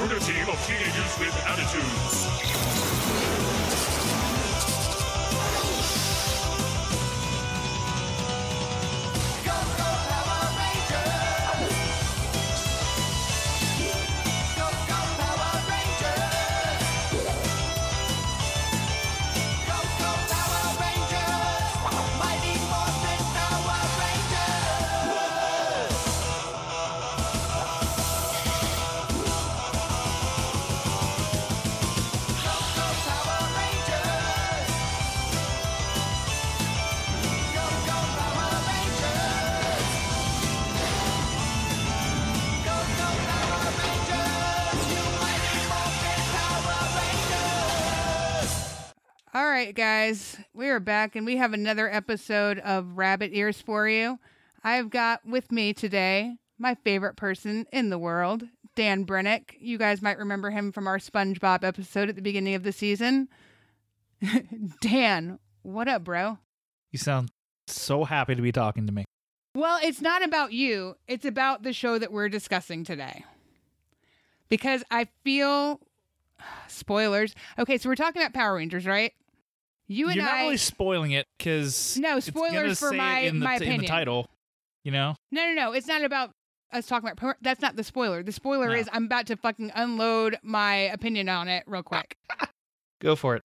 recruit a team of teenagers with attitudes. Right, guys, we are back and we have another episode of Rabbit Ears for you. I've got with me today my favorite person in the world, Dan Brennick. You guys might remember him from our SpongeBob episode at the beginning of the season. Dan, what up, bro? You sound so happy to be talking to me. Well, it's not about you, it's about the show that we're discussing today. Because I feel spoilers. Okay, so we're talking about Power Rangers, right? You and You're not I really spoiling it because No, spoilers for my- in the, my in the opinion. title. You know, No, no, no. It's not about us talking about. That's not the spoiler. The spoiler No. is I'm about to fucking unload my opinion on it real quick. go for it.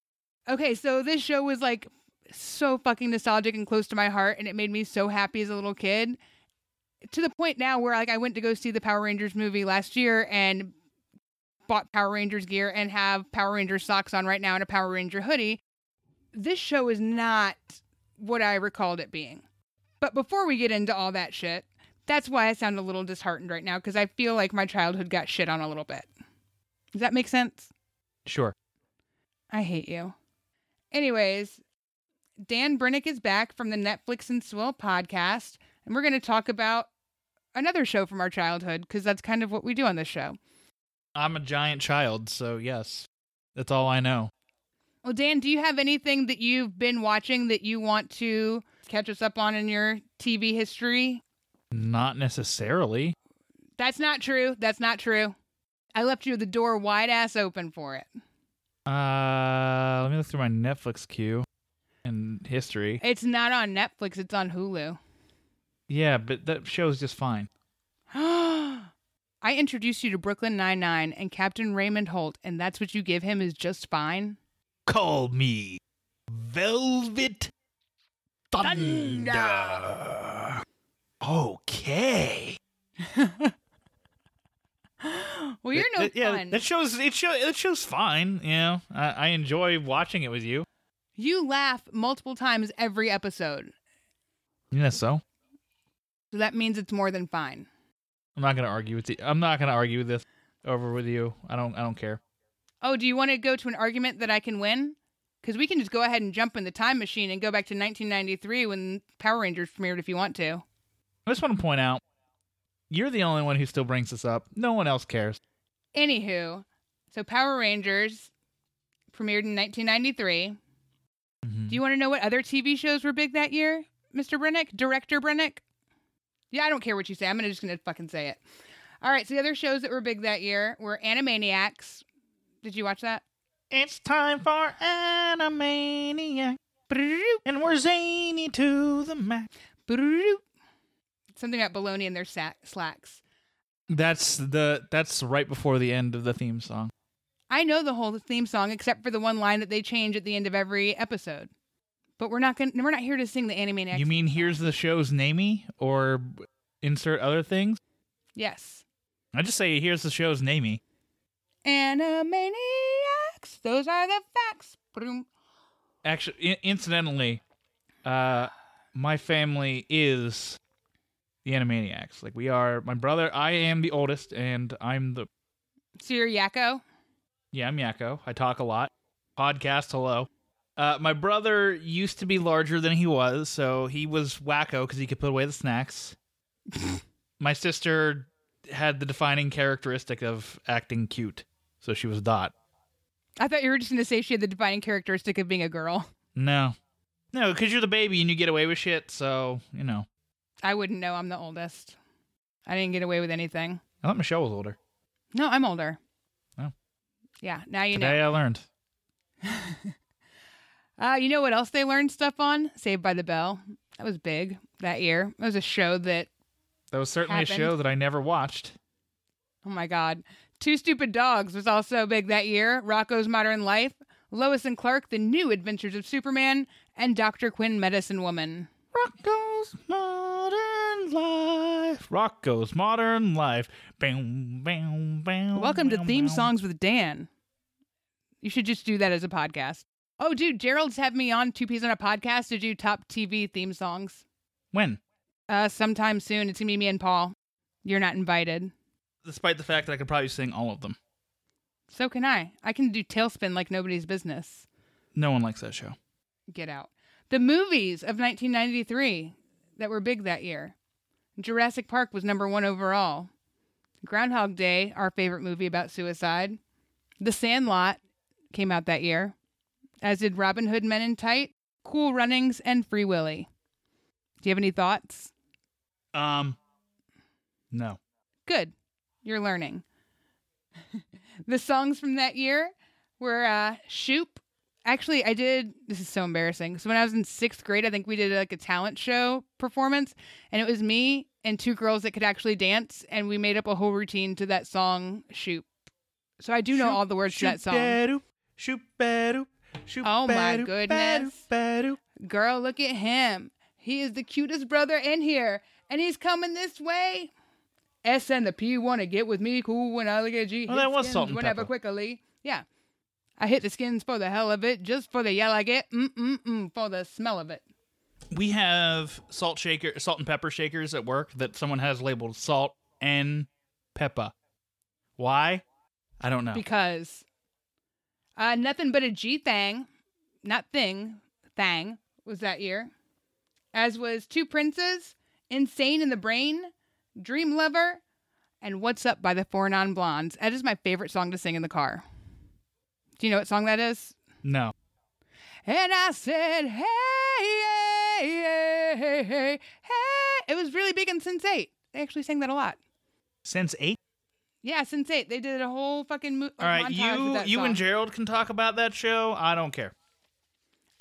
Okay, so this show was like so fucking nostalgic and close to my heart, and it made me so happy as a little kid. To the point now where like I went to go see the Power Rangers movie last year and bought Power Rangers gear and have Power Rangers socks on right now and a Power Ranger hoodie. This show is not what I recalled it being. But before we get into all that shit, that's why I sound a little disheartened right now because I feel like my childhood got shit on a little bit. Does that make sense? Sure. I hate you. Anyways, Dan Brennick is back from the Netflix and Swill podcast, and we're going to talk about another show from our childhood because that's kind of what we do on this show. I'm a giant child, so yes, that's all I know. Well, Dan, do you have anything that you've been watching that you want to catch us up on in your TV history? Not necessarily. That's not true. That's not true. I left you the door wide ass open for it. Uh, let me look through my Netflix queue and history. It's not on Netflix, it's on Hulu. Yeah, but that show's just fine. I introduced you to Brooklyn Nine-Nine and Captain Raymond Holt, and that's what you give him is just fine? Call me Velvet Thunder. Okay. Well, you're no That- yeah, fun. that shows it show it shows fine. You know, I, I enjoy watching it with you. You laugh multiple times every episode. Yeah, so So that means it's more than fine. I'm not gonna argue with you. I'm not gonna argue this over with you. I don't. I don't care. Oh, do you want to go to an argument that I can win? Because we can just go ahead and jump in the time machine and go back to 1993 when Power Rangers premiered if you want to. I just want to point out, you're the only one who still brings this up. No one else cares. Anywho, so Power Rangers premiered in 1993. Mhm. Do you want to know what other TV shows were big that year, Mr. Brennick? Director Brennick? Yeah, I don't care what you say. I'm gonna just gonna fucking say it. All right, so the other shows that were big that year were Animaniacs. Did you watch that? It's time for Animaniac, and we're zany to the max. Something about baloney and their sack slacks. That's the that's right before the end of the theme song. I know the whole theme song except for the one line that they change at the end of every episode. But we're not going to we're not here to sing the Animaniacs. You mean here's the show's namey or insert other things? Yes. I just say here's the show's namey. Animaniacs. Those are the facts. Boom. Actually, I- incidentally, uh, my family is the Animaniacs. Like we are. My brother. I am the oldest, and I'm the So you're Yakko? yeah. I'm Yakko. I talk a lot. Podcast. Hello. Uh, my brother used to be larger than he was, so he was Wakko because he could put away the snacks. my sister had the defining characteristic of acting cute, so she was Dot. I thought you were just going to say she had the defining characteristic of being a girl. No, no, because you're the baby and you get away with shit. So you know. I wouldn't know. I'm the oldest. I didn't get away with anything. I thought Michelle was older. No, I'm older. Oh. Yeah, now you know. Today I learned. Uh, you know what else they learned stuff on? Saved by the Bell. That was big that year. It was a show that, That was certainly Happened. a show that I never watched. oh my God. Two Stupid Dogs was also big that year. Rocko's Modern Life, Lois and Clark, The New Adventures of Superman, and Dr. Quinn, Medicine Woman. Rocko's Modern Life. Rocko's Modern Life. Bam, bam, bam. Welcome to Theme. Songs with Dan. You should just do that as a podcast. Oh, dude, Gerald's having me on Two Peas on a podcast to do top TV theme songs. When? Uh, sometime soon. It's gonna be me and Paul. You're not invited. Despite the fact that I could probably sing all of them. So can I. I can do TaleSpin like nobody's business. No one likes that show. Get out. The movies of 1993 that were big that year. Jurassic Park was number one overall. Groundhog Day, our favorite movie about suicide. The Sandlot came out that year, as did Robin Hood Men in Tight, Cool Runnings, and Free Willy. Do you have any thoughts? Um, no. Good. You're learning. the songs from that year were uh, Shoop. Actually, I did. This is so embarrassing. So when I was in sixth grade, I think we did like a talent show performance, and it was me and two girls that could actually dance, and we made up a whole routine to that song Shoop. So I do know all the words to that song. Shoot, ba-doop, shoot, Oh, my goodness. Girl, look at him. He is the cutest brother in here, and he's coming this way. S and the P want to get with me. Cool when I look at G. Well, hit that was Salt and Whenever Pepper. quickly. Yeah. I hit the skins for the hell of it, just for the yell I get. Mm mm mm for the smell of it. We have salt shaker, salt and pepper shakers at work that someone has labeled salt and pepper. Why? I don't know. Because uh, nothing but a G thang, not thing, thang was that year. As was Two Princes, Insane in the Brain, Dream Lover, and What's Up by the Four Non Blondes. That is my favorite song to sing in the car. Do you know what song that is? no. And I said, hey, hey, hey, hey, hey. It was really big in Sense 8. They actually sang that a lot. Since eight. Yeah, Sense 8. They did a whole fucking mo- All right, you you and. Gerald can talk about that show. I don't care.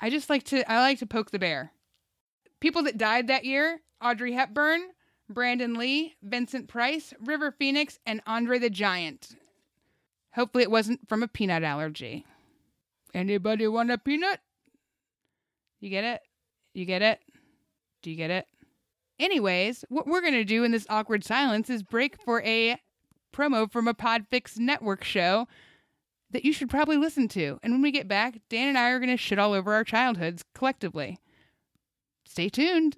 I just like to I like to poke the bear. People that died that year: Audrey Hepburn, Brandon Lee, Vincent Price, River Phoenix, and Andre the Giant. Hopefully, it wasn't from a peanut allergy. Anybody want a peanut? You get it? You get it? Do you get it? Anyways, what we're gonna do in this awkward silence is break for a promo from a Podfix network show that you should probably listen to. And when we get back, Dan and I are going to shit all over our childhoods collectively. Stay tuned.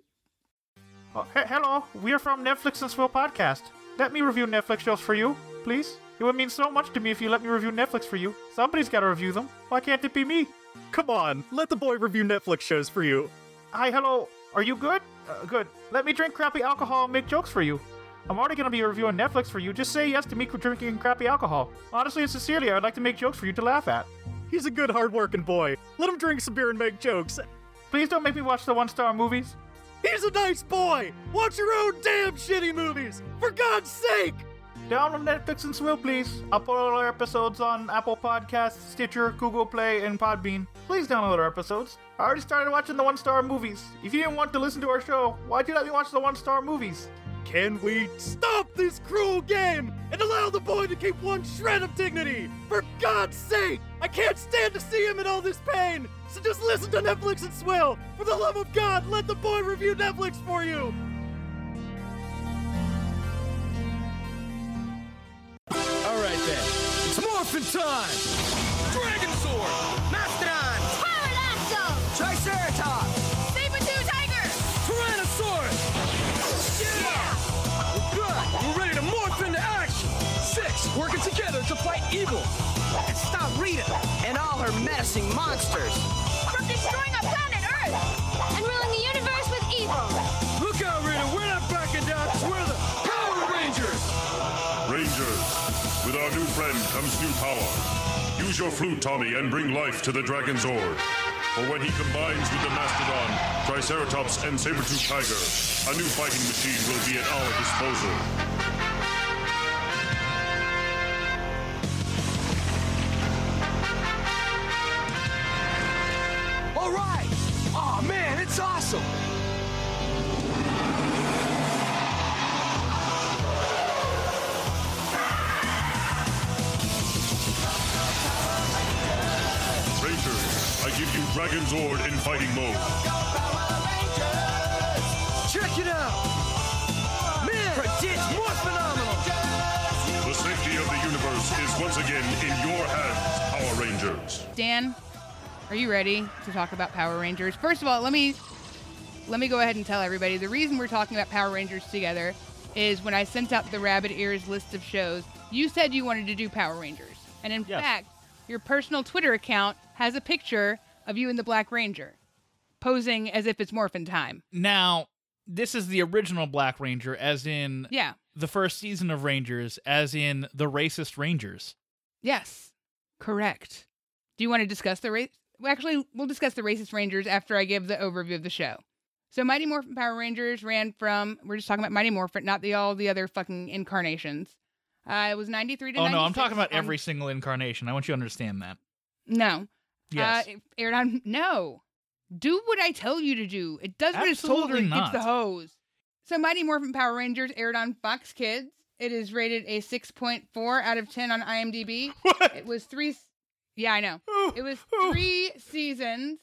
Oh, he- hello, we're from Netflix and Swill Podcast. Let me review Netflix shows for you, please. It would mean so much to me if you let me review Netflix for you. Somebody's got to review them. Why can't it be me? Come on, let the boy review Netflix shows for you. Hi, hello. Are you good? Uh, good. Let me drink crappy alcohol and make jokes for you. I'm already gonna be reviewing Netflix for you. Just say yes to me for drinking crappy alcohol. Honestly and sincerely, I'd like to make jokes for you to laugh at. He's a good, hardworking boy. Let him drink some beer and make jokes. Please don't make me watch the one-star movies. He's a nice boy. Watch your own damn shitty movies, for God's sake. Download Netflix and Swill, please. I'll put all our episodes on Apple Podcasts, Stitcher, Google Play, and Podbean. Please download our episodes. I already started watching the one-star movies. If you didn't want to listen to our show, why'd you let me watch the one-star movies? Can we stop this cruel game and allow the boy to keep one shred of dignity? For God's sake! I can't stand to see him in all this pain! So just listen to Netflix and Swill! For the love of God, let the boy review Netflix for you! Alright then, it's morphin' time! Dragon Zord! Mastodon! Pterodactyl! Triceratops! Saber-tooth tiger! Tyrannosaurus! Yeah! We're back! We're ready to morph into action! Six, working together to fight evil! And stop Rita and all her menacing monsters! From destroying our planet Earth! And ruling the universe with evil! Look out, Rita! We're not backing down. we're the Power Rangers! Rangers, with our new friend comes new power. Use your flute, Tommy, and bring life to the Dragon Zord. For when he combines with the Mastodon, Triceratops, and Saber-tooth Tiger, a new fighting machine will be at our disposal. Dan, are you ready to talk about Power Rangers? First of all, let me let me go ahead and tell everybody the reason we're talking about Power Rangers together is when I sent out the Rabbit Ears list of shows, you said you wanted to do Power Rangers. And in Yes. fact, your personal Twitter account has a picture of you and the Black Ranger posing as if it's morphin time. Now, this is the original Black Ranger, as in Yeah. the first season of Rangers, as in the racist Rangers. Yes. Correct. Do you want to discuss the race? Well, actually, we'll discuss the racist Rangers after I give the overview of the show. So, Mighty Morphin Power Rangers ran from. We're just talking about Mighty Morphin, not the all the other fucking incarnations. Uh, it was ninety three to. Oh no, I'm talking about on- every single incarnation. I want you to understand that. No. Yes. Uh, it aired on. No. Do what I tell you to do. It does what it's told Absolutely it gets the hose. So, Mighty Morphin Power Rangers aired on Fox Kids. It is rated a 6.4 out of 10 on IMDb. What? It was three. Yeah, I know. It was three seasons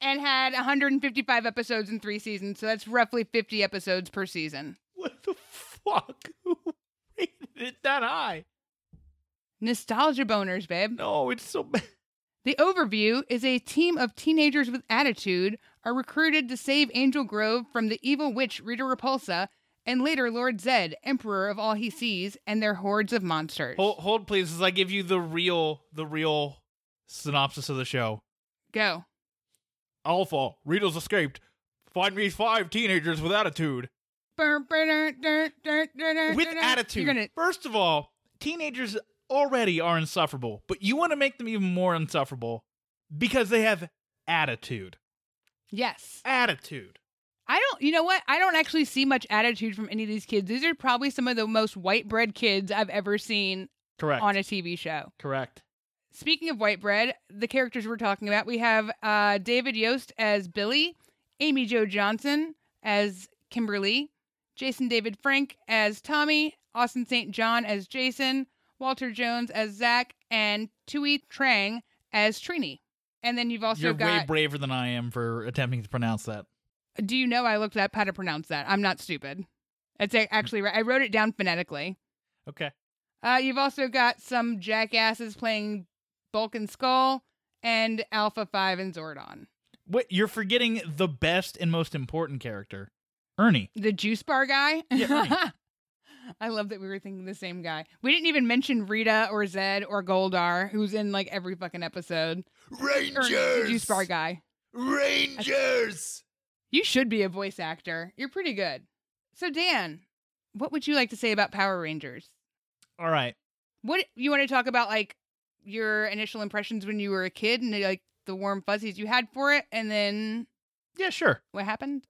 and had 155 episodes in three seasons. So that's roughly 50 episodes per season. What the fuck? Who rated it that high? Nostalgia boners, babe. No, it's so bad. The overview is a team of teenagers with attitude are recruited to save Angel Grove from the evil witch Rita Repulsa and later Lord Zed, Emperor of all he sees, and their hordes of monsters. Hold, hold, please, as I give you the real, the real synopsis of the show. Go. Alpha, Rita's escaped. Find me five teenagers with attitude. With With attitude. Gonna. First of all, teenagers already are insufferable, but you want to make them even more insufferable because they have attitude. Yes. Attitude. I don't, you know what? I don't actually see much attitude from any of these kids. These are probably some of the most white bread kids I've ever seen Correct. on a TV show. Correct. Speaking of white bread, the characters we're talking about, we have uh, David Yost as Billy, Amy Jo Johnson as Kimberly, Jason David Frank as Tommy, Austin St. John as Jason, Walter Jones as Zach, and Thuy Trang as Trini. And then you've also You're way braver than I am for attempting to pronounce that. Do you know I looked up how to pronounce that? I'm not stupid. It's actually right. I wrote it down phonetically. Okay. Uh, you've also got some jackasses playing Bulk and Skull and Alpha 5 and Zordon. What you're forgetting the best and most important character, Ernie. The juice bar guy? Yeah, Ernie. I love that we were thinking the same guy. We didn't even mention Rita or Zed or Goldar, who's in like every fucking episode. Ernie, the juice bar guy. Rangers! You should be a voice actor. You're pretty good. So, Dan, what would you like to say about Power Rangers? All right. What you want to talk about, like your initial impressions when you were a kid and like the warm fuzzies you had for it, and then Yeah, sure. what happened?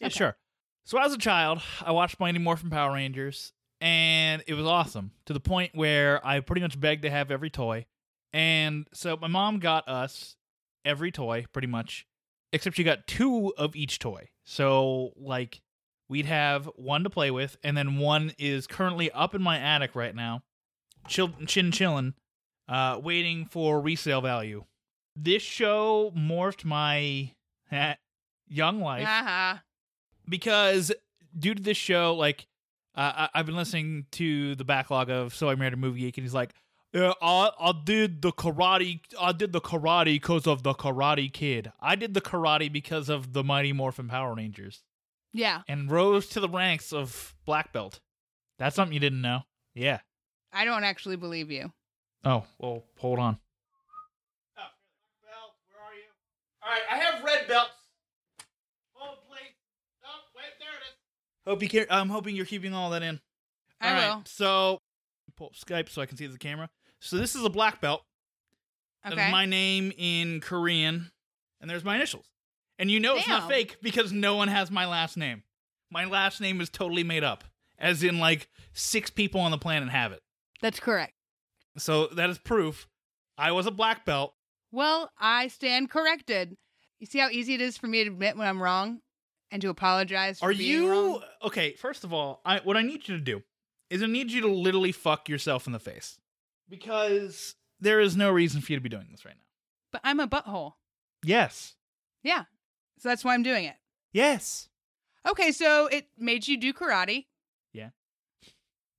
Yeah, Okay. sure. So as a child, I watched Mighty Morphin Power Rangers, and it was awesome to the point where I pretty much begged to have every toy. And so my mom got us every toy, pretty much, except she got two of each toy. So like we'd have one to play with, and then one is currently up in my attic right now, chill, chin chillin', uh, waiting for resale value. This show morphed my young life Haha. because due to this show, like uh, I- I've been listening to the backlog of So I Married a Movie Geek, and he's like, "Yeah, I I did the karate. I did the karate because of the Karate Kid. I did the karate because of the Mighty Morphin Power Rangers, Yeah, and rose to the ranks of black belt. That's something you didn't know. Yeah. I don't actually believe you. Oh well, hold on. Oh, belt, where are you? All right, I have red belts. Hold, please. Oh, wait, there it is. Hope you care. I'm hoping you're keeping all that in. I All right, will. So, pull up Skype so I can see the camera. So this is a black belt. Okay. That's my name in Korean, and there's my initials. And you know it's not fake because no one has my last name. My last name is totally made up, as in like six people on the planet have it. That's correct. So that is proof. I was a black belt. Well, I stand corrected. You see how easy it is for me to admit when I'm wrong and to apologize for Are you wrong? okay? First of all, I what I need you to do is I need you to literally fuck yourself in the face because there is no reason for you to be doing this right now. But I'm a butthole. Yes. Yeah. So that's why I'm doing it. Yes. Okay, so it made you do karate. Yeah.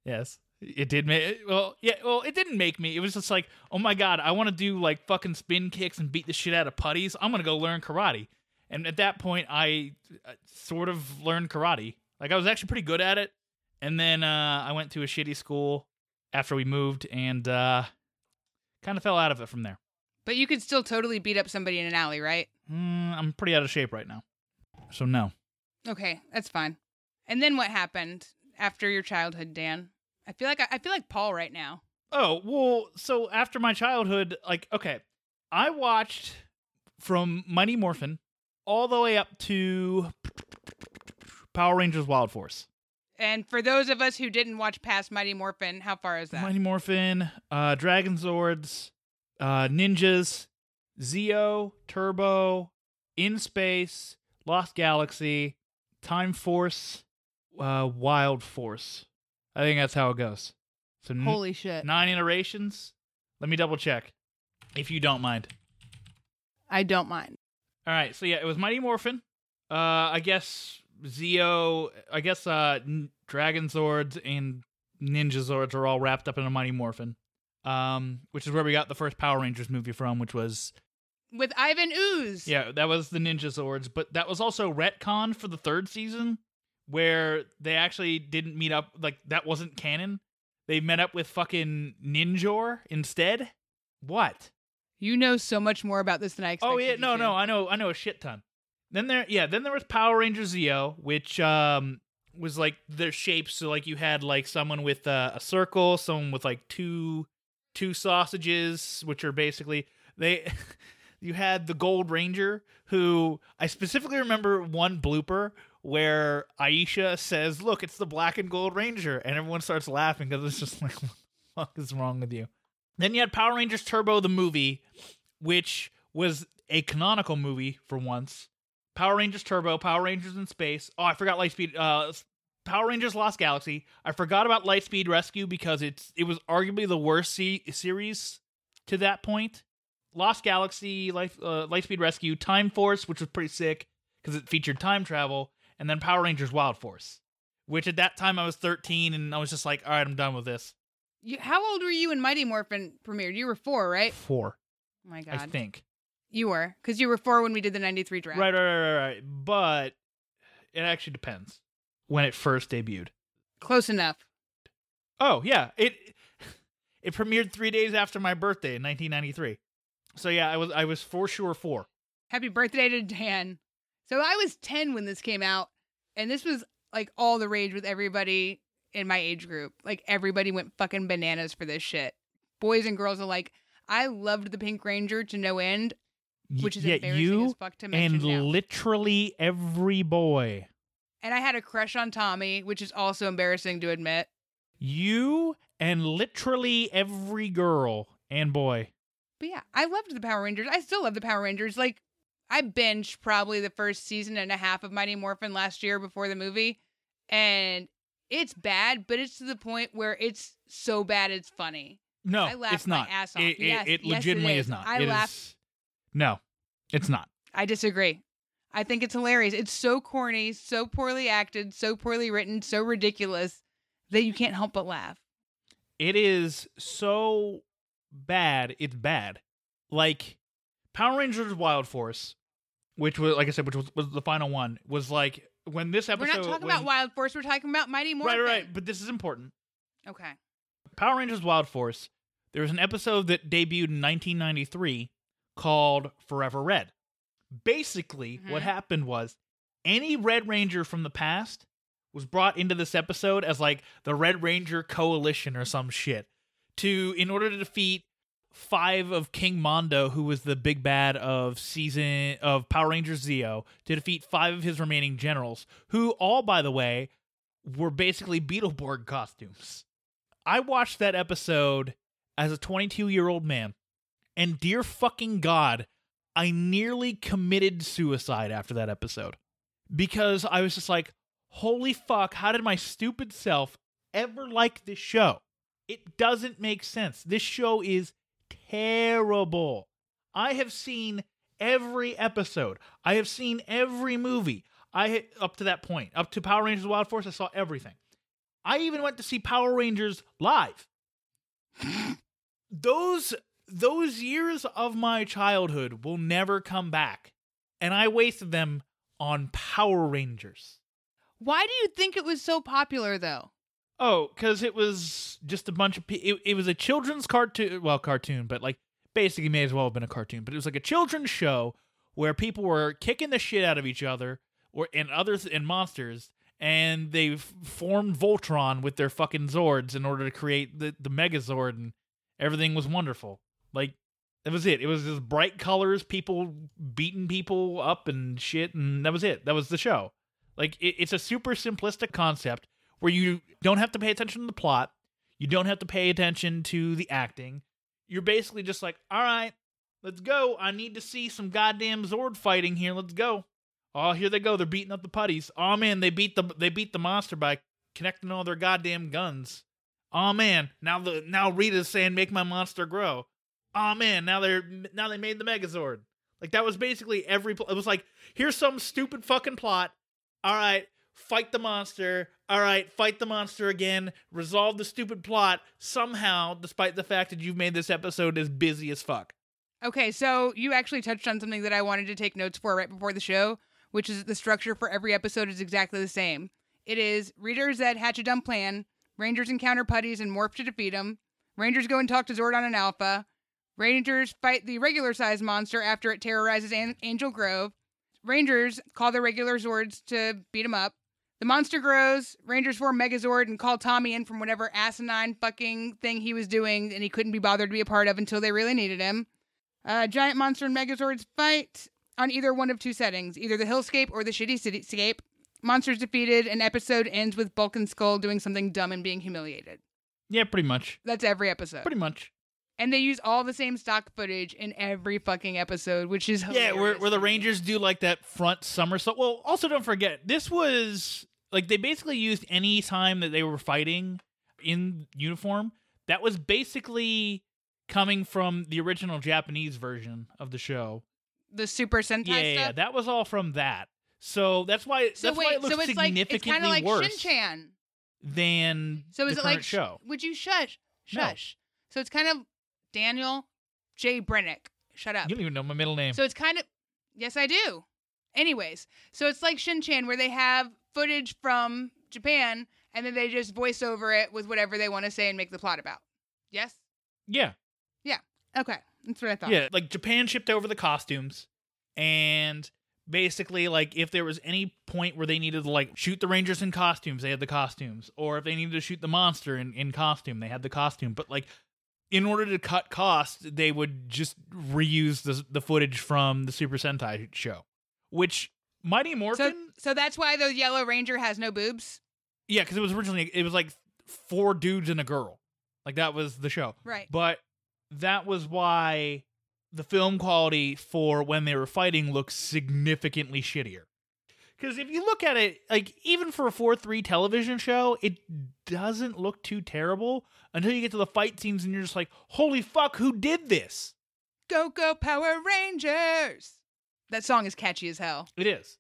Yes. It did make well, yeah. Well, it didn't make me. It was just like, oh my god, I want to do like fucking spin kicks and beat the shit out of putties. I'm gonna go learn karate. And at that point, I uh, sort of learned karate. Like I was actually pretty good at it. And then uh, I went to a shitty school after we moved, and uh, kind of fell out of it from there. But you could still totally beat up somebody in an alley, right? Mm, I'm pretty out of shape right now, so no. Okay, that's fine. And then what happened after your childhood, Dan? I feel like I feel like Paul right now. Oh, well, so after my childhood, like, okay, I watched from Mighty Morphin all the way up to Power Rangers Wild Force. And for those of us who didn't watch past Mighty Morphin, how far is that? Mighty Morphin, uh, Dragon Zords, uh, Ninjas, Zeo, Turbo, In Space, Lost Galaxy, Time Force, uh, Wild Force. I think that's how it goes. So n- Holy shit. nine iterations. Let me double check, if you don't mind. I don't mind. All right, so yeah, it was Mighty Morphin. Uh, I guess Zeo. I guess uh, N- Dragon Zords and Ninja Zords are all wrapped up in a Mighty Morphin. Um, which is where we got the first Power Rangers movie from, which was With Ivan Ooze. yeah, that was the Ninja Zords, but that was also retcon for the third season, where they actually didn't meet up. Like that wasn't canon. They met up with fucking Ninjor instead. What? You know so much more about this than I expected. Oh yeah, no, no, I know, I know a shit ton. Then there, yeah, then there was Power Ranger Zeo, which um was like their shapes. So like you had like someone with uh, a circle, someone with like two two sausages, which are basically they. you had the Gold Ranger, who I specifically remember one blooper where Aisha says, "Look, it's the Black and Gold Ranger," and everyone starts laughing because it's just like, "What the fuck is wrong with you?" Then you had Power Rangers Turbo the movie, which was a canonical movie for once. Power Rangers Turbo, Power Rangers in Space. Oh, I forgot Lightspeed. Uh, Power Rangers Lost Galaxy. I forgot about Lightspeed Rescue because it's it was arguably the worst se- series to that point. Lost Galaxy, Life, uh, Lightspeed Rescue, Time Force, which was pretty sick because it featured time travel, and then Power Rangers Wild Force, which at that time I was 13 and I was just like, all right, I'm done with this. You, how old were you when Mighty Morphin premiered? You were four, right? Four, Oh my God. I think. You were. Because you were four when we did the 93 draft. Right, right, right, right, right. But it actually depends when it first debuted. Close enough. Oh yeah, it it premiered three days after my birthday in 1993. So yeah, I was I was for sure four. Happy birthday to Dan. So I was 10 when this came out, and this was like all the rage with everybody in my age group. Like everybody went fucking bananas for this shit. Boys and girls alike. I loved the Pink Ranger to no end, which is Yet embarrassing you as fuck to mention and now. literally every boy. and I had a crush on Tommy, which is also embarrassing to admit. You and literally every girl and boy. But yeah, I loved the Power Rangers. I still love the Power Rangers. Like, I binged probably the first season and a half of Mighty Morphin last year before the movie, and it's bad, but it's to the point where it's so bad it's funny. No, I laughed it's my not. ass off. It, it, Yes, it yes, it legitimately is. is not. I It laughed- is- No, it's not. I disagree. I think it's hilarious. It's so corny, so poorly acted, so poorly written, so ridiculous that you can't help but laugh. it is so bad it's bad like power rangers wild force which was like i said which was, was the final one was like when this episode. We're not talking when- about Wild Force. We're talking about Mighty Morphin. right right but this is important Okay. power rangers wild force there was an episode that debuted in 1993 called forever red basically what Mhm. happened was any red ranger from the past was brought into this episode as like the red ranger coalition or some shit to in order to defeat five of king mondo who was the big bad of season of power rangers zeo to defeat five of his remaining generals who all by the way were basically beetleborg costumes. I watched that episode as a 22 year old man and dear fucking god i nearly committed suicide after that episode because i was just like holy fuck how did my stupid self ever like this show? It doesn't make sense. This show is terrible i have seen every episode. I have seen every movie. I up to that point, up to Power Rangers Wild Force. I saw everything. I even went to see Power Rangers live. those those years of my childhood will never come back, and I wasted them on Power Rangers. Why do you think it was so popular though? Oh, because it was just a bunch of. It, it was a children's cartoon. Well, cartoon, but like basically may as well have been a cartoon. But it was like a children's show where people were kicking the shit out of each other, or and others and monsters, and they formed Voltron with their fucking Zords in order to create the the Megazord, and everything was wonderful. Like that was it. It was just bright colors, people beating people up and shit, and that was it. That was the show. Like it, it's a super simplistic concept where you don't have to pay attention to the plot, you don't have to pay attention to the acting. You're basically just like, all right, let's go. I need to see some goddamn Zord fighting here. Let's go. Oh, here they go. They're beating up the putties. Oh man, they beat the they beat the monster by connecting all their goddamn guns. Oh man, now the now Rita's saying make my monster grow. Oh man, now they're now they made the Megazord. Like that was basically every. Pl- it was like here's some stupid fucking plot. All right, fight the monster. All right, fight the monster again. Resolve the stupid plot somehow, despite the fact that you've made this episode as busy as fuck. Okay, so you actually touched on something that I wanted to take notes for right before the show, which is the structure for every episode is exactly the same. It is Rita Zed hatch a dumb plan, Rangers encounter putties and morph to defeat them, Rangers go and talk to Zordon and Alpha, Rangers fight the regular sized monster after it terrorizes An- Angel Grove, Rangers call the regular Zords to beat them up, the monster grows, Rangers form Megazord and call Tommy in from whatever asinine fucking thing he was doing and he couldn't be bothered to be a part of until they really needed him. Uh, giant monster and Megazords fight on either one of two settings, either the hillscape or the shitty cityscape. Monsters defeated, and episode ends with Bulk and Skull doing something dumb and being humiliated. Yeah, pretty much. That's every episode. Pretty much. and they use all the same stock footage in every fucking episode, which is Yeah, where, where the. Rangers do like that front somersault. Well, also don't forget, this was like they basically used any time that they were fighting in uniform. That was basically coming from the original Japanese version of the show. the Super Sentai yeah, yeah, stuff. yeah, that was all from that. So that's why so that's wait, why it looks so it's like it's significantly kind of like worse Shin-Chan. than So is the it like show. Would you shush? No. Shush. So it's kind of Daniel J. Brennick. Shut up. You don't even know my middle name. So it's kind of yes, I do. Anyways, so it's like Shin-Chan where they have footage from Japan and then they just voice over it with whatever they want to say and make the plot about. Yes. yeah, Yeah. Okay, that's what I thought. Yeah, like Japan shipped over the costumes, and basically, like if there was any point where they needed to like shoot the Rangers in costumes, they had the costumes, or if they needed to shoot the monster in, in costume, they had the costume. But like, in order to cut costs, they would just reuse the the footage from the Super Sentai show, which Mighty Morphin, So so that's why the Yellow Ranger has no boobs. yeah, because it was originally it was like four dudes and a girl, like that was the show. Right. But that was why the film quality for when they were fighting looks significantly shittier. Because if you look at it, like even for a 4 3 television show, it doesn't look too terrible until you get to the fight scenes and you're just like, holy fuck, who did this? Go go Power Rangers. That song is catchy as hell. It is.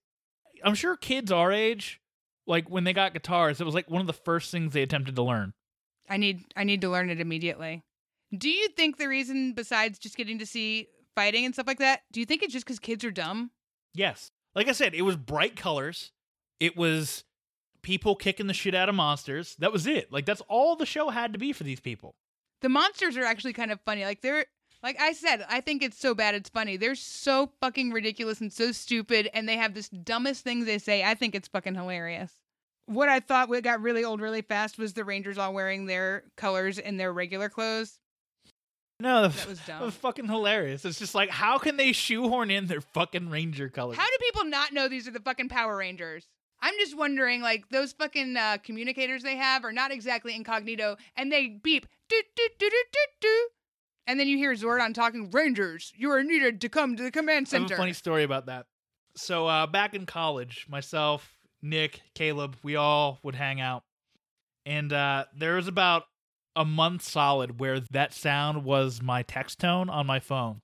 I'm sure kids our age, like when they got guitars, it was like one of the first things they attempted to learn. I need I need to learn it immediately. Do you think the reason besides just getting to see fighting and stuff like that, do you think it's just cuz kids are dumb? Yes. Like I said, it was bright colors. It was people kicking the shit out of monsters. That was it. Like that's all the show had to be for these people. The monsters are actually kind of funny. Like they're like I said, I think it's so bad it's funny. They're so fucking ridiculous and so stupid and they have this dumbest things they say. I think it's fucking hilarious. What I thought what got really old really fast was the Rangers all wearing their colors in their regular clothes. No, That was dumb. fucking hilarious. It's just like how can they shoehorn in their fucking ranger colors? How do people not know these are the fucking Power Rangers? I'm just wondering, like those fucking uh, communicators they have are not exactly incognito, and they beep, do do do do do do, and then you hear Zordon talking, Rangers, you are needed to come to the command I have center. a funny story about that. So uh, back in college, myself, Nick, Caleb, we all would hang out, and uh, there was about a month solid where that sound was my text tone on my phone.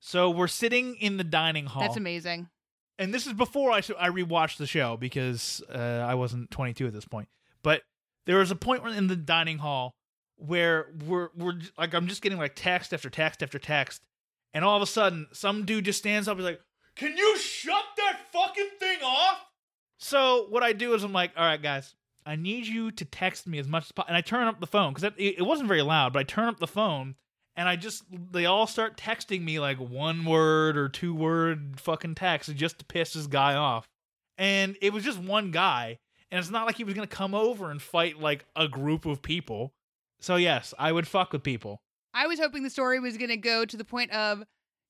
So we're sitting in the dining hall. That's amazing. and this is before I I rewatched the show because uh, I wasn't 22 at this point. But there was a point in the dining hall where we're we're like I'm just getting like text after text after text, and all of a sudden some dude just stands up and is like, "Can you shut that fucking thing off?" So what I do is I'm like, "All right, guys." I need you to text me as much as possible. And I turn up the phone because it, it wasn't very loud, but I turn up the phone and I just they all start texting me like one word or two word fucking text just to piss this guy off. And it was just one guy, and it's not like he was gonna come over and fight like a group of people. So yes, I would fuck with people. I was hoping the story was going to go to the point of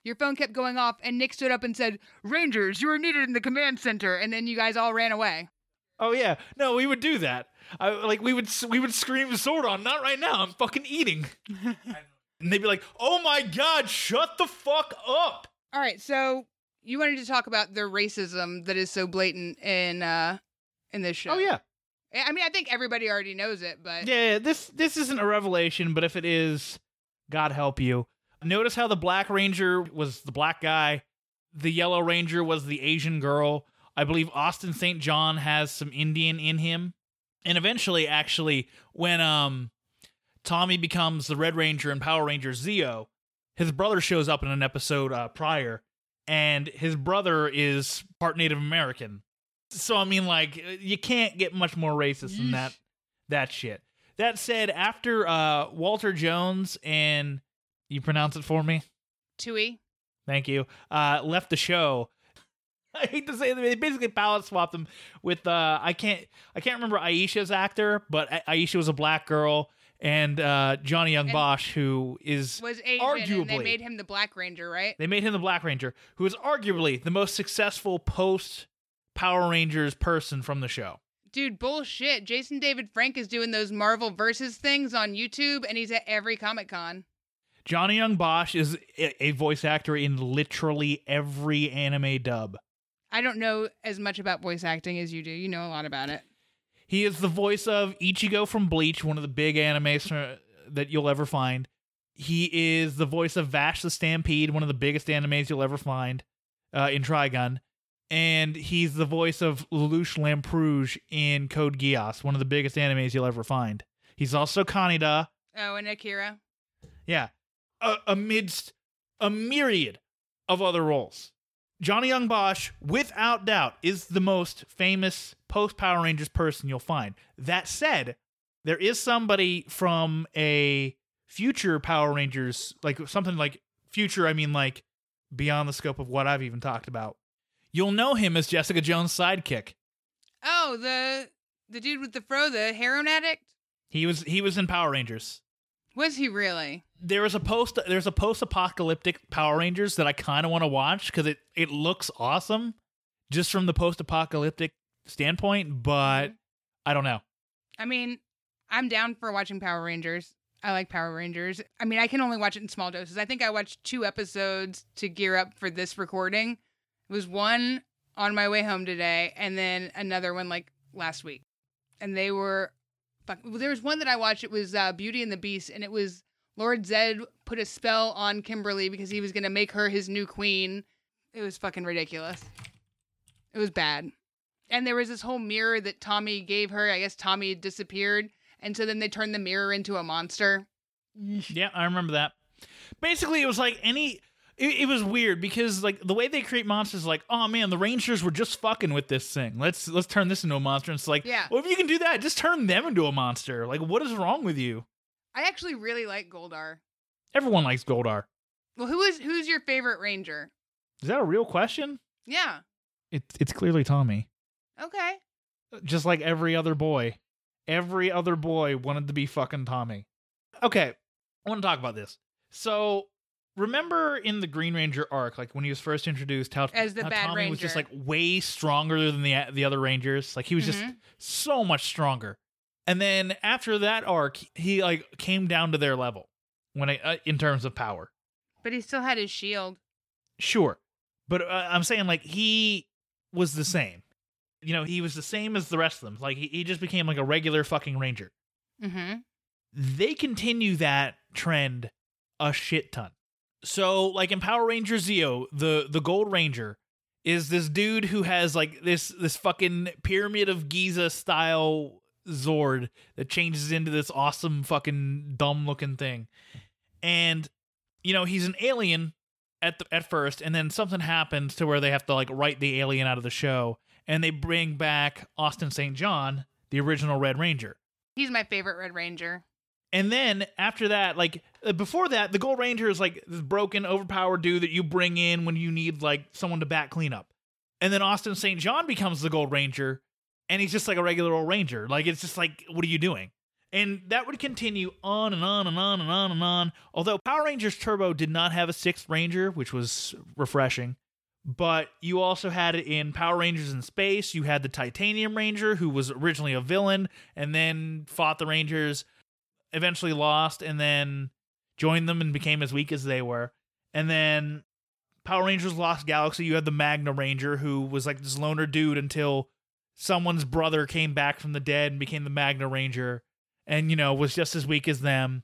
your phone kept going off and Nick stood up and said, Rangers, you are needed in the command center. And then you guys all ran away. Oh yeah, no, we would do that. I like we would we would scream Zordon. Not right now. I'm fucking eating. and they'd be like, "Oh my god, shut the fuck up." All right. So you wanted to talk about the racism that is so blatant in, uh, in this show. Oh yeah. I mean, I think everybody already knows it, but Yeah, this this isn't a revelation, but if it is, God help you. Notice how the Black Ranger was the black guy, the Yellow Ranger was the Asian girl. I believe Austin St. John has some Indian in him. And eventually, actually, when um Tommy becomes the Red Ranger and Power Ranger Zeo, his brother shows up in an episode uh, prior, and his brother is part Native American. So I mean, like, you can't get much more racist than that that shit. That said, after uh Walter Jones and you pronounce it for me, Thuy. thank you, uh left the show. I hate to say it, they basically palette swapped them with uh I can't I can't remember Aisha's actor, but A- Aisha was a black girl and uh Johnny Yong Bosch who is Was Asian, and they Arguably. made him the Black Ranger, right? they made him the Black Ranger, who is arguably the most successful post Power Rangers person from the show. Dude, bullshit. Jason David Frank is doing those Marvel versus things on YouTube, and he's at every Comic Con. Johnny Yong Bosch is a voice actor in literally every anime dub. I don't know as much about voice acting as you do. You know a lot about it. He is the voice of Ichigo from Bleach, one of the big animes that you'll ever find. He is the voice of Vash the Stampede, one of the biggest animes you'll ever find uh, in Trigun. And he's the voice of Lelouch Lamperouge in Code Geass, one of the biggest animes you'll ever find. He's also Kaneda, Oh, and Akira. Yeah. Uh, amidst a myriad of other roles. Johnny Yong Bosch, without doubt, is the most famous post Power Rangers person you'll find. That said, there is somebody from a future Power Rangers, like something like future, I mean, like beyond the scope of what I've even talked about. You'll know him as Jessica Jones' sidekick. Oh, the the dude with the fro, the heroin addict. He was he was in Power Rangers. Was he really? there is a post there's a post-apocalyptic Power Rangers that I kind of want to watch cuz it it looks awesome just from the post-apocalyptic standpoint, but mm-hmm. I don't know. I mean, I'm down for watching Power Rangers. I like Power Rangers. I mean, I can only watch it in small doses. I think I watched two episodes to gear up for this recording. Was one on my way home today, and then another one like last week. And they were, fuck, well, there was one that I watched. It was uh, Beauty and the Beast, and it was Lord Zed put a spell on Kimberly because he was gonna make her his new queen. It was fucking ridiculous. It was bad. And there was this whole mirror that Tommy gave her. I guess Tommy had disappeared. And so then they turned the mirror into a monster. Yeah, I remember that. Basically, it was like any it, it was weird because like the way they create monsters is like, "Oh man, the Rangers were just fucking with this thing. Let's let's turn this into a monster." And it's like, Yeah. well, if you can do that, just turn them into a monster. Like what is wrong with you? I actually really like Goldar. Everyone likes Goldar. Well, who is who's your favorite ranger? Is that a real question? Yeah. It's it's clearly Tommy. Okay. just like every other boy. Every other boy wanted to be fucking Tommy. Okay, I want to talk about this. So, remember in the Green Ranger arc, like when he was first introduced, how, As the how bad Tommy was just like way stronger than the the other Rangers. Like he was just Mhm. so much stronger. And then after that arc, he like came down to their level when it, uh, in terms of power. But he still had his shield. Sure. But uh, I'm saying like he was the same. You know, he was the same as the rest of them. Like he, he just became like a regular fucking ranger. Mm-hmm. They continue that trend a shit ton. So, like in Power Ranger Zeo, the the Gold Ranger is this dude who has like this this fucking pyramid of Giza style Zord that changes into this awesome fucking dumb looking thing. And you know, he's an alien at the, at first and then something happens to where they have to like write the alien out of the show and they bring back Austin St. John, the original Red Ranger. He's my favorite Red Ranger. And then after that, like uh, before that, the Gold Ranger is like this broken, overpowered dude that you bring in when you need like someone to back clean up. And then Austin St. John becomes the Gold Ranger, and he's just like a regular old Ranger. Like it's just like, what are you doing? And that would continue on and on and on and on and on. Although Power Rangers Turbo did not have a sixth Ranger, which was refreshing. But you also had it in Power Rangers in Space. You had the Titanium Ranger, who was originally a villain and then fought the Rangers eventually lost and then joined them and became as weak as they were. And then Power Rangers Lost Galaxy, you had the Magna Ranger who was like this loner dude until someone's brother came back from the dead and became the Magna Ranger and you know was just as weak as them.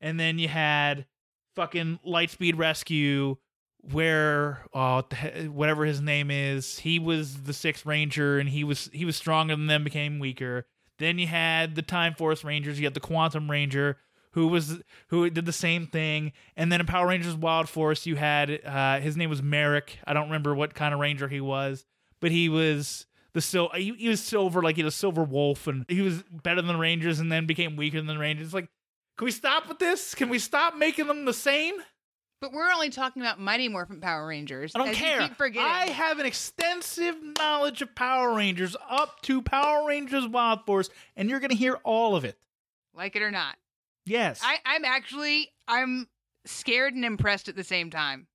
And then you had fucking Lightspeed Rescue where oh whatever his name is, he was the sixth ranger and he was he was stronger than them, became weaker. Then you had the Time Force Rangers. You had the Quantum Ranger, who was who did the same thing. And then in Power Rangers Wild Force, you had uh, his name was Merrick. I don't remember what kind of ranger he was, but he was the sil- he, he was silver, like he had a silver wolf, and he was better than the Rangers, and then became weaker than the Rangers. It's like, can we stop with this? Can we stop making them the same? But we're only talking about Mighty Morphin Power Rangers. I don't care. I have an extensive knowledge of Power Rangers up to Power Rangers Wild Force, and you're going to hear all of it. like it or not. Yes. I, I'm actually I'm scared and impressed at the same time.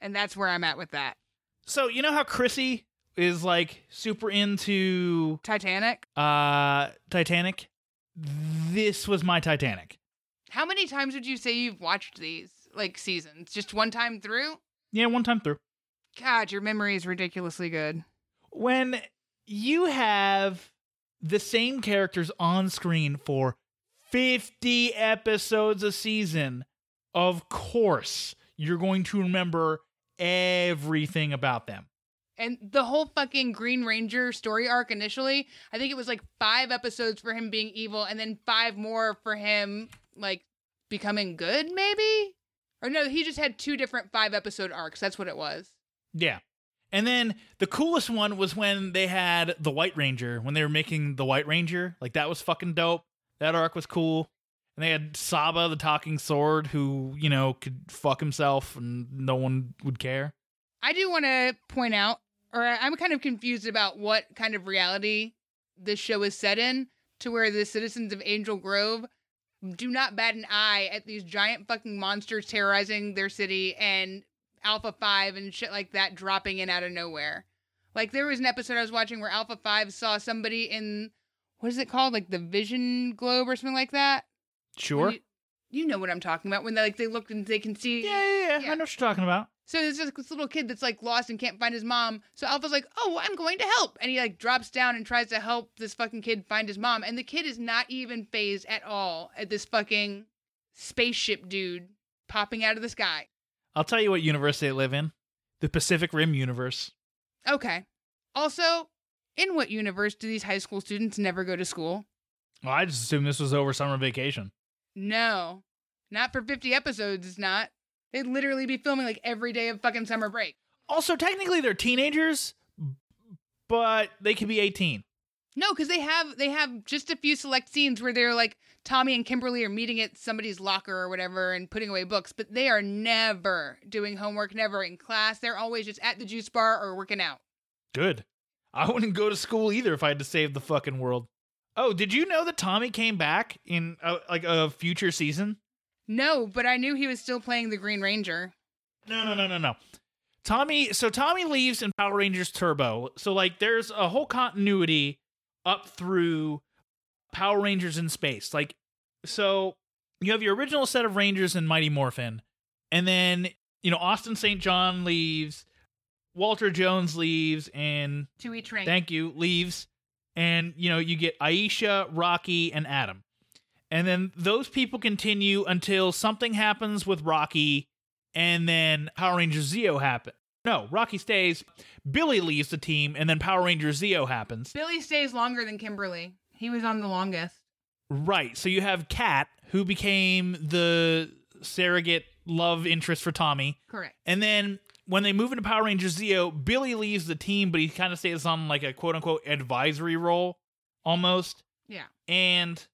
And that's where I'm at with that. so you know how Chrissy is like super into Titanic. uh Titanic? This was my Titanic. How many times would you say you've watched these like seasons? Just one time through? Yeah, one time through. God, your memory is ridiculously good. When you have the same characters on screen for 50 episodes a season, of course, you're going to remember everything about them. And the whole fucking Green Ranger story arc initially, I think it was like five episodes for him being evil and then five more for him like becoming good, maybe? Or no, he just had two different five episode arcs. That's what it was. Yeah. And then the coolest one was when they had the White Ranger, when they were making the White Ranger. Like that was fucking dope. That arc was cool. And they had Saba, the talking sword, who, you know, could fuck himself and no one would care. I do want to point out, or I'm kind of confused about what kind of reality this show is set in, to where the citizens of Angel Grove do not bat an eye at these giant fucking monsters terrorizing their city and Alpha 5 and shit like that dropping in out of nowhere. Like, there was an episode I was watching where Alpha 5 saw somebody in, what is it called? Like the Vision Globe or something like that? Sure. You, you know what I'm talking about when they, like they look and they can see. yeah, yeah, yeah, Yeah. I know what you're talking about. So there's just this little kid that's like lost and can't find his mom. So Alpha's like, "Oh, I'm going to help," and he like drops down and tries to help this fucking kid find his mom. And the kid is not even phased at all at this fucking spaceship dude popping out of the sky. I'll tell you what universe they live in the Pacific Rim universe. Okay. Also, in what universe do these high school students never go to school? Well, I just assumed this was over summer vacation. No, not for 50 episodes. It's not. They'd literally be filming like every day of fucking summer break. Also, technically, they're teenagers, but they could be 18. No, because they have they have just a few select scenes where they're like Tommy and Kimberly are meeting at somebody's locker or whatever and putting away books, but they are never doing homework, never in class. They're always just at the juice bar or working out. Good. I wouldn't go to school either if I had to save the fucking world. Oh, did you know that Tommy came back in uh, like a future season? No, but I knew he was still playing the Green Ranger. No, no, no, no, no. Tommy, so Tommy leaves in Power Rangers Turbo. So like there's a whole continuity up through Power Rangers in space. Like so you have your original set of Rangers in Mighty Morphin, and then you know Austin St. John leaves, Walter Jones leaves, and To each. Thank you. Leaves. And, you know, you get Aisha, Rocky, and Adam. And then those people continue until something happens with Rocky and then Power Rangers Zeo happen. No, Rocky stays. Billy leaves the team, and then Power Rangers Zeo happens. Billy stays longer than Kimberly. He was on the longest. Right. So you have Kat, who became the surrogate love interest for Tommy. Correct. And then when they move into Power Rangers Zeo, Billy leaves the team, but he kind of stays on like a quote unquote advisory role almost. Yeah. And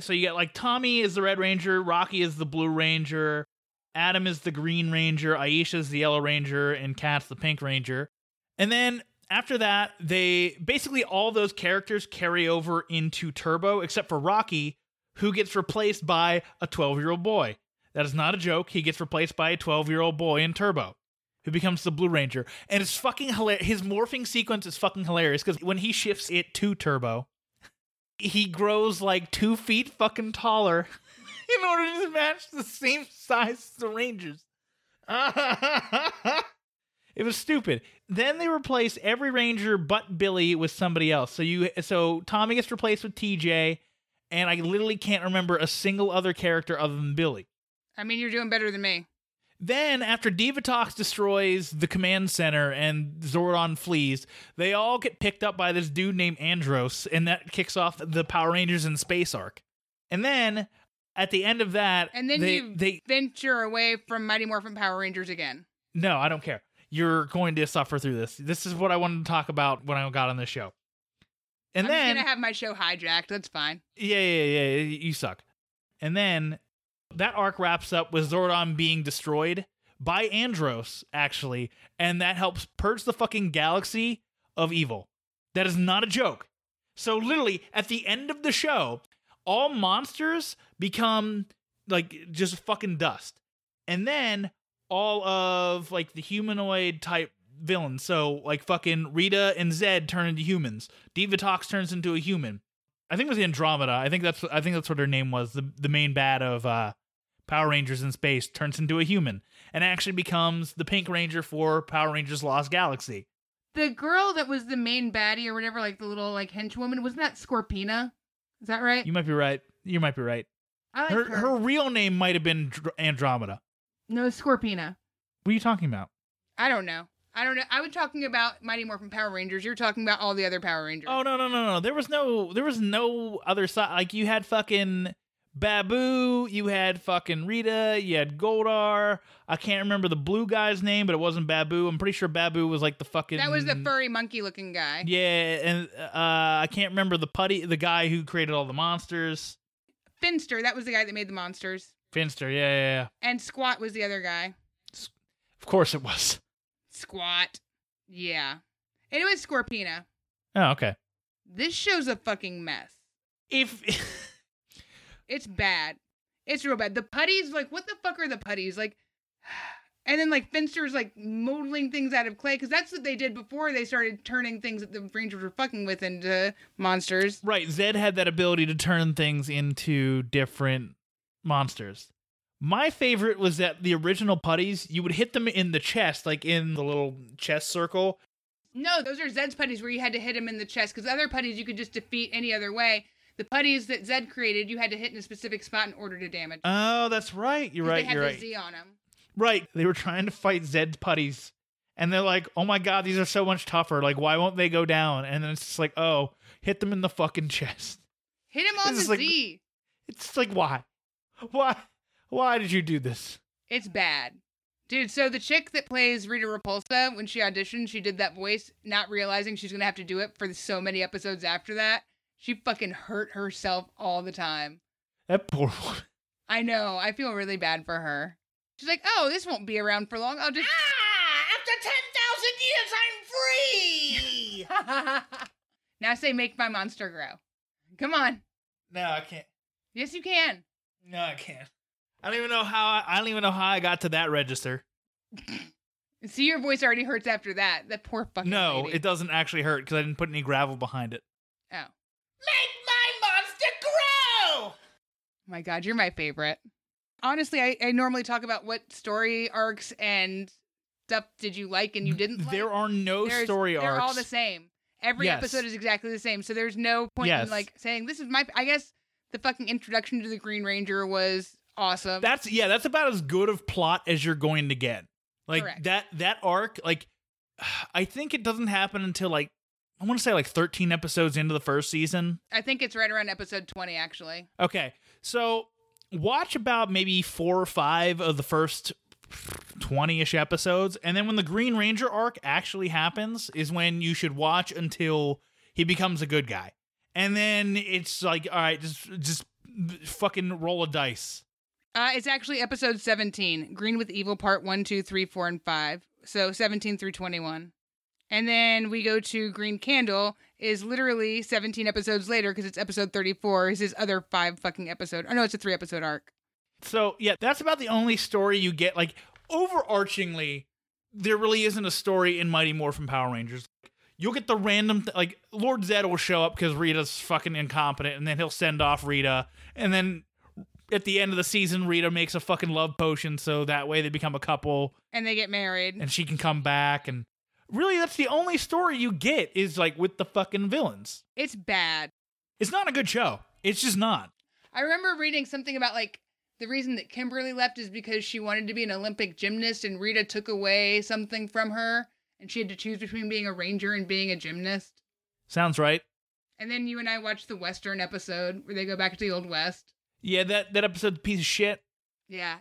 so you get like Tommy is the Red Ranger, Rocky is the Blue Ranger, Adam is the Green Ranger, Aisha is the Yellow Ranger, and Kat's the Pink Ranger. And then after that, they basically all those characters carry over into Turbo, except for Rocky, who gets replaced by a 12 year old boy. That is not a joke. He gets replaced by a 12 year old boy in Turbo who becomes the Blue Ranger. And it's fucking hilarious. His morphing sequence is fucking hilarious because when he shifts it to Turbo, he grows like two feet fucking taller in order to match the same size as the Rangers. it was stupid. Then they replace every Ranger but Billy with somebody else. So you so Tommy gets replaced with TJ, and I literally can't remember a single other character other than Billy. I mean, you're doing better than me. Then, after Divatox destroys the command center and Zordon flees, they all get picked up by this dude named Andros, and that kicks off the Power Rangers in space arc. And then, at the end of that, And then they, you they venture away from Mighty Morphin Power Rangers again. no, I don't care. You're going to suffer through this. This is what I wanted to talk about when I got on this show. And then I'm then, gonna have my show hijacked. That's fine. Yeah, yeah, yeah. You suck. And then that arc wraps up with Zordon being destroyed by Andros, actually, and that helps purge the fucking galaxy of evil. That is not a joke. So literally, at the end of the show, all monsters become like just fucking dust. And then all of like the humanoid type villains. So like fucking Rita and Zedd turn into humans. Divatox turns into a human. I think it was Andromeda. I think that's I think that's what her name was. The the main bad of uh Power Rangers in space turns into a human and actually becomes the Pink Ranger for Power Rangers Lost Galaxy. The girl that was the main baddie or whatever, like the little like henchwoman, wasn't that Scorpina? Is that right? You might be right. You might be right. Like Her her. her real name might have been Andromeda. No, Scorpina. What are you talking about? I don't know. I don't know. I was talking about Mighty Morphin Power Rangers. You're talking about all the other Power Rangers. Oh no no no no! There was no there was no other side. Like you had fucking Baboo, you had fucking Rita, you had Goldar. I can't remember the blue guy's name, but it wasn't Baboo. I'm pretty sure Baboo was like the fucking. that was the furry monkey looking guy. Yeah, and uh, I can't remember the putty, the guy who created all the monsters. Finster, that was the guy that made the monsters. Finster, yeah, yeah, yeah. And Squat was the other guy. Of course it was. Squat. Yeah. And it was Scorpina. Oh, okay. This show's a fucking mess. If It's bad. It's real bad. The putties, like, what the fuck are the putties? Like, and then like Finster's like modeling things out of clay because that's what they did before they started turning things that the Rangers were fucking with into monsters. right, Zedd had that ability to turn things into different monsters. My favorite was that the original putties, you would hit them in the chest, like in the little chest circle, No, those are Zedd's putties where you had to hit him in the chest because other putties you could just defeat any other way. The putties that Zedd created, you had to hit in a specific spot in order to damage. Oh, that's right. You're right. They had You're the right. Z on them. Right. They were trying to fight Zedd's putties. And they're like, oh my God, these are so much tougher. Like, why won't they go down? And then it's just like, oh, hit them in the fucking chest. Hit him on This the like- Z. It's like, why? Why? Why did you do this? It's bad. Dude, so the chick that plays Rita Repulsa, when she auditioned, she did that voice, not realizing she's gonna have to do it for so many episodes after that. She fucking hurt herself all the time. That poor woman. I know. I feel really bad for her. She's like, oh, this won't be around for long. I'll just. Ah! After 10,000 years, I'm free! now say, make my monster grow. Come on. No, I can't. Yes, you can. No, I can't. I don't even know how I, I don't even know how I got to that register. See, your voice already hurts after that. That poor fucking No, lady. it doesn't actually hurt because I didn't put any gravel behind it. Oh. Make my monster grow! Oh my God, you're my favorite. Honestly, I, I normally talk about what story arcs and stuff did you like and you didn't like. There are no There's- story arcs. They're all the same. Every Yes. episode is exactly the same. So there's no point Yes. in like saying this is my. I guess the fucking introduction to the Green Ranger was awesome. That's yeah, that's about as good of plot as you're going to get. Like Correct. that that arc, like I think it doesn't happen until like I want to say like 13 episodes into the first season. I think it's right around episode 20, actually. Okay. So watch about maybe 4 or 5 of the first 20ish episodes and then when the Green Ranger arc actually happens is when you should watch until he becomes a good guy. And then it's like all right, just just fucking roll a dice. Uh, it's actually episode 17, Green with Evil Part 1, 2, 3, 4, and 5. So 17 through 21. And then we go to Green Candle, is literally 17 episodes later because it's episode 34, is his other five fucking episode. Oh, no, it's a three episode arc. So yeah, that's about the only story you get. Like overarchingly, there really isn't a story in Mighty Morphin Power Rangers. You'll get the random th- like Lord Zedd will show up because Rita's fucking incompetent, and then he'll send off Rita, and then at the end of the season, Rita makes a fucking love potion so that way they become a couple, And they get married. and she can come back. And really, that's the only story you get is like with the fucking villains. It's bad. It's not a good show. It's just not. I remember reading something about like the reason that Kimberly left is because she wanted to be an Olympic gymnast and Rita took away something from her and she had to choose between being a ranger and being a gymnast. Sounds right. And then you and I watched the Western episode where they go back to the Old West. Yeah, that that episode's a piece of shit. Yeah.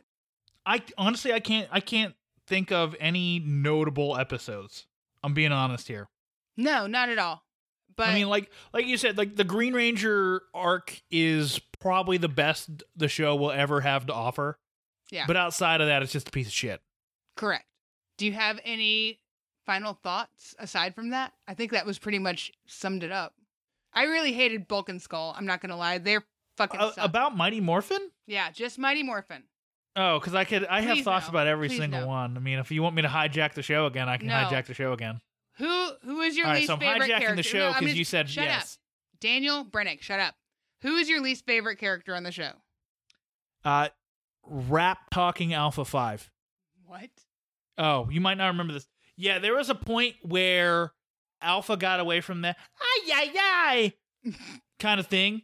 I honestly I can't I can't think of any notable episodes. I'm being honest here. No, not at all. But I mean like like you said like the Green Ranger arc is probably the best the show will ever have to offer. Yeah. But outside of that it's just a piece of shit. correct. Do you have any final thoughts aside from that? I think that was pretty much summed it up. I really hated Bulk and Skull. I'm not gonna lie. They're fucking Uh, about Mighty Morphin? yeah, just Mighty Morphin. Oh, cuz I could I have Please thoughts no. about every Please single no. one. I mean, if you want me to hijack the show again, I can No. hijack the show again. Who who is your All right, least so I'm favorite hijacking character? the show I'm because gonna- you said shut yes. Up. Daniel Brennick, shut up. Who is your least favorite character on the show? Uh rap talking Alpha 5. What? Oh, you might not remember this. Yeah, there was a point where Alpha got away from the ay ay ay kind of thing.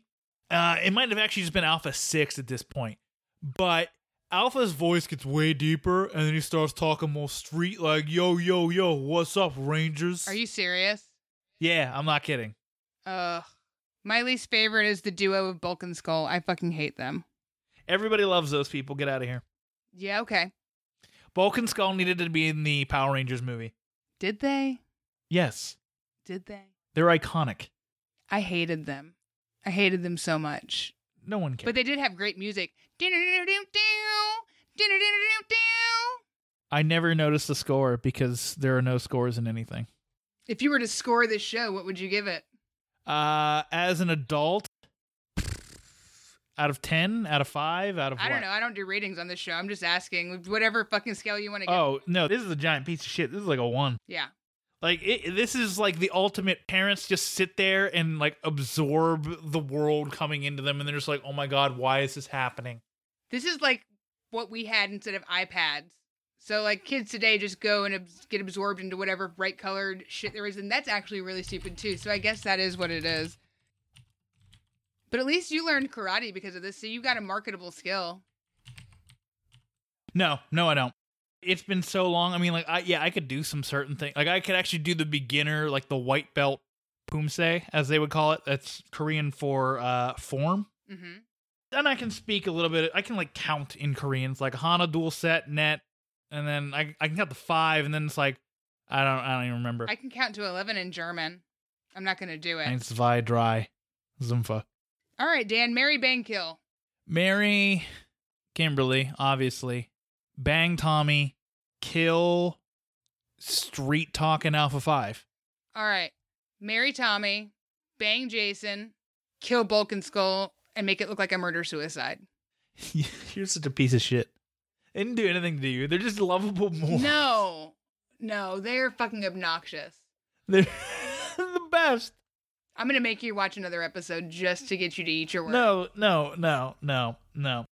Uh, it might have actually just been Alpha Six at this point, but Alpha's voice gets way deeper, and then he starts talking more street like "Yo yo yo, what's up, Rangers?" Are you serious? Yeah, I'm not kidding. Ugh. My least favorite is the duo of Bulk and Skull. I fucking hate them. Everybody loves those people. Get out of here. Yeah, okay. Bulk and Skull needed to be in the Power Rangers movie. Did they? Yes, Did they? they're iconic. I hated them. I hated them so much. No one cares. But they did have great music. I never noticed the score because there are no scores in anything. If you were to score this show, what would you give it? Uh, as an adult, out of ten, out of five, out of I don't know. I don't do ratings on this show. I'm just asking. Whatever fucking scale you want to give. Oh no, this is a giant piece of shit. This is like a one. Yeah. Like it, this is like the ultimate. Parents just sit there and like absorb the world coming into them, and they're just like, "Oh my god, why is this happening?" This is like what we had instead of iPads. So like kids today just go and abs- get absorbed into whatever bright colored shit there is, and that's actually really stupid too. So I guess that is what it is. But at least you learned karate because of this, so you got a marketable skill. No, no, I don't. It's been so long. I mean, like, I yeah, I could do some certain things. Like, I could actually do the beginner, like the white belt poomsae, as they would call it. That's Korean for uh form. Mm-hmm. Then I can speak a little bit. I can like count in Koreans, like Hana dual set net, and then I I can count the five, and then it's like I don't I don't even remember. I can count to eleven in German. I'm not gonna do it. Eins, zwei, drei, Zumpfa. All right, Dan. Mary Bankill. Mary, Kimberly, obviously. Bang Tommy, kill, street talking Alpha Five. All right. Marry Tommy, bang Jason, kill Bulk and Skull, and make it look like a murder suicide. You're such a piece of shit. They didn't do anything to you. They're just lovable more. No, no, they're fucking obnoxious. They're the best. I'm gonna make you watch another episode just to get you to eat your words. No, no, no, no, no.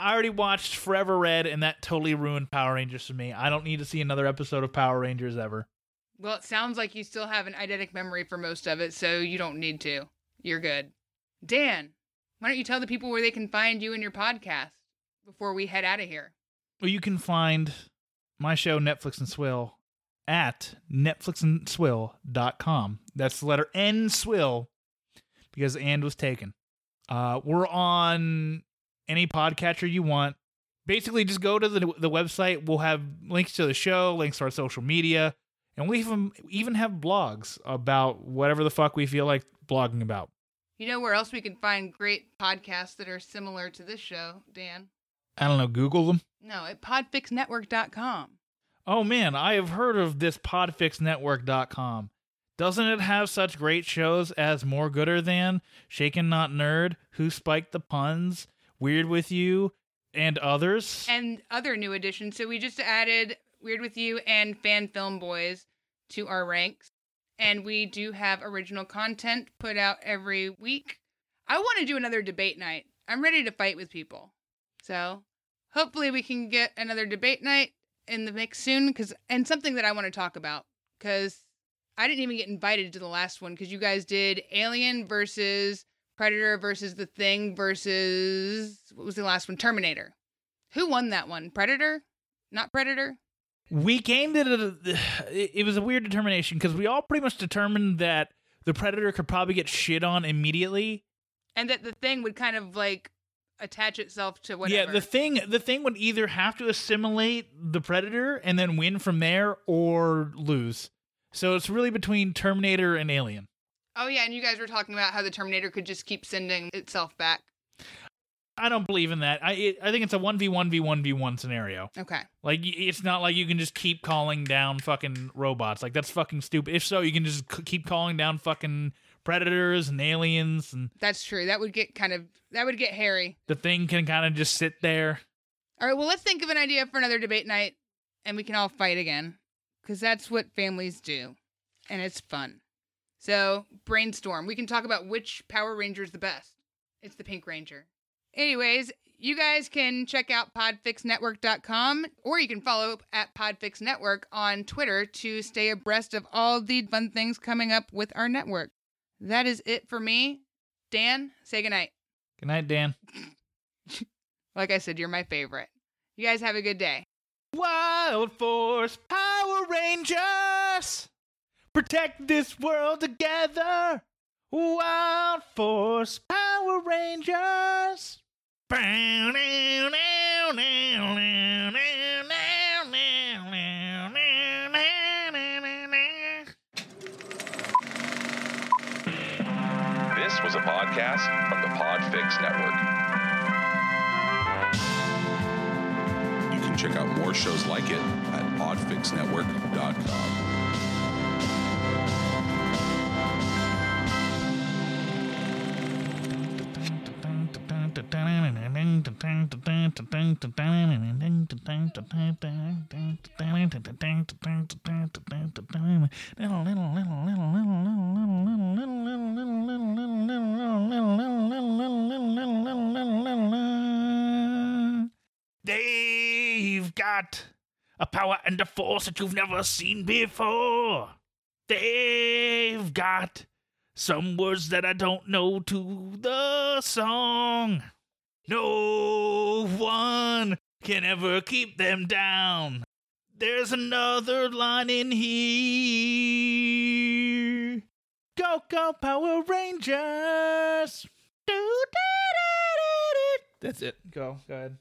I already watched Forever Red, and that totally ruined Power Rangers for me. I don't need to see another episode of Power Rangers ever. Well, it sounds like you still have an eidetic memory for most of it, so you don't need to. You're good. Dan, why don't you tell the people where they can find you and your podcast before we head out of here? Well, you can find my show, Netflix and Swill, at netflixandswill.com. That's the letter N Swill because and was taken. Uh, we're on any podcatcher you want. Basically, just go to the, the website. We'll have links to the show, links to our social media, and we even, even have blogs about whatever the fuck we feel like blogging about. You know where else we can find great podcasts that are similar to this show, Dan? I don't know, Google them. No, at podfixnetwork.com. Oh man, I have heard of this podfixnetwork.com. Doesn't it have such great shows as More Gooder Than, Shaken Not Nerd, Who Spiked the Puns, Weird With You, and others? And other new additions. So we just added Weird With You and Fan Film Boys to our ranks. And we do have original content put out every week. I want to do another debate night. I'm ready to fight with people. So hopefully we can get another debate night in the mix soon cuz and something that I want to talk about cuz I didn't even get invited to the last one cuz you guys did Alien versus Predator versus The Thing versus what was the last one? Terminator. Who won that one? Predator? Not Predator? we the, it it was a weird determination because we all pretty much determined that the Predator could probably get shit on immediately. And that the thing would kind of like attach itself to whatever. Yeah, the thing the thing would either have to assimilate the Predator and then win from there or lose. So it's really between Terminator and Alien. Oh yeah, and you guys were talking about how the Terminator could just keep sending itself back. I don't believe in that. I it, I think it's a one v one v one v one scenario. Okay. Like it's not like you can just keep calling down fucking robots. Like that's fucking stupid. If so, you can just c- keep calling down fucking predators and aliens, and That's true. That would get kind of that would get hairy. the thing can kind of just sit there. All right, well, let's think of an idea for another debate night and we can all fight again cuz that's what families do. And it's fun. So, brainstorm. We can talk about which Power Ranger is the best. It's the Pink Ranger. Anyways, you guys can check out podfixnetwork.com or you can follow up at Podfix Network on Twitter to stay abreast of all the fun things coming up with our network. That is it for me. Dan, say goodnight. Good night, Dan. Like I said, you're my favorite. You guys have a good day. Wild Force Power Rangers! Protect this world together! Wild Force Power Rangers! This was a podcast from the Podfix Network. You can check out more shows like it at podfixnetwork.com. They've got a power and a force that you've never seen before. They've got some words that I don't know to the song. No one can ever keep them down. There's another line in here. Go, go, Power Rangers. That's it. Go, go ahead.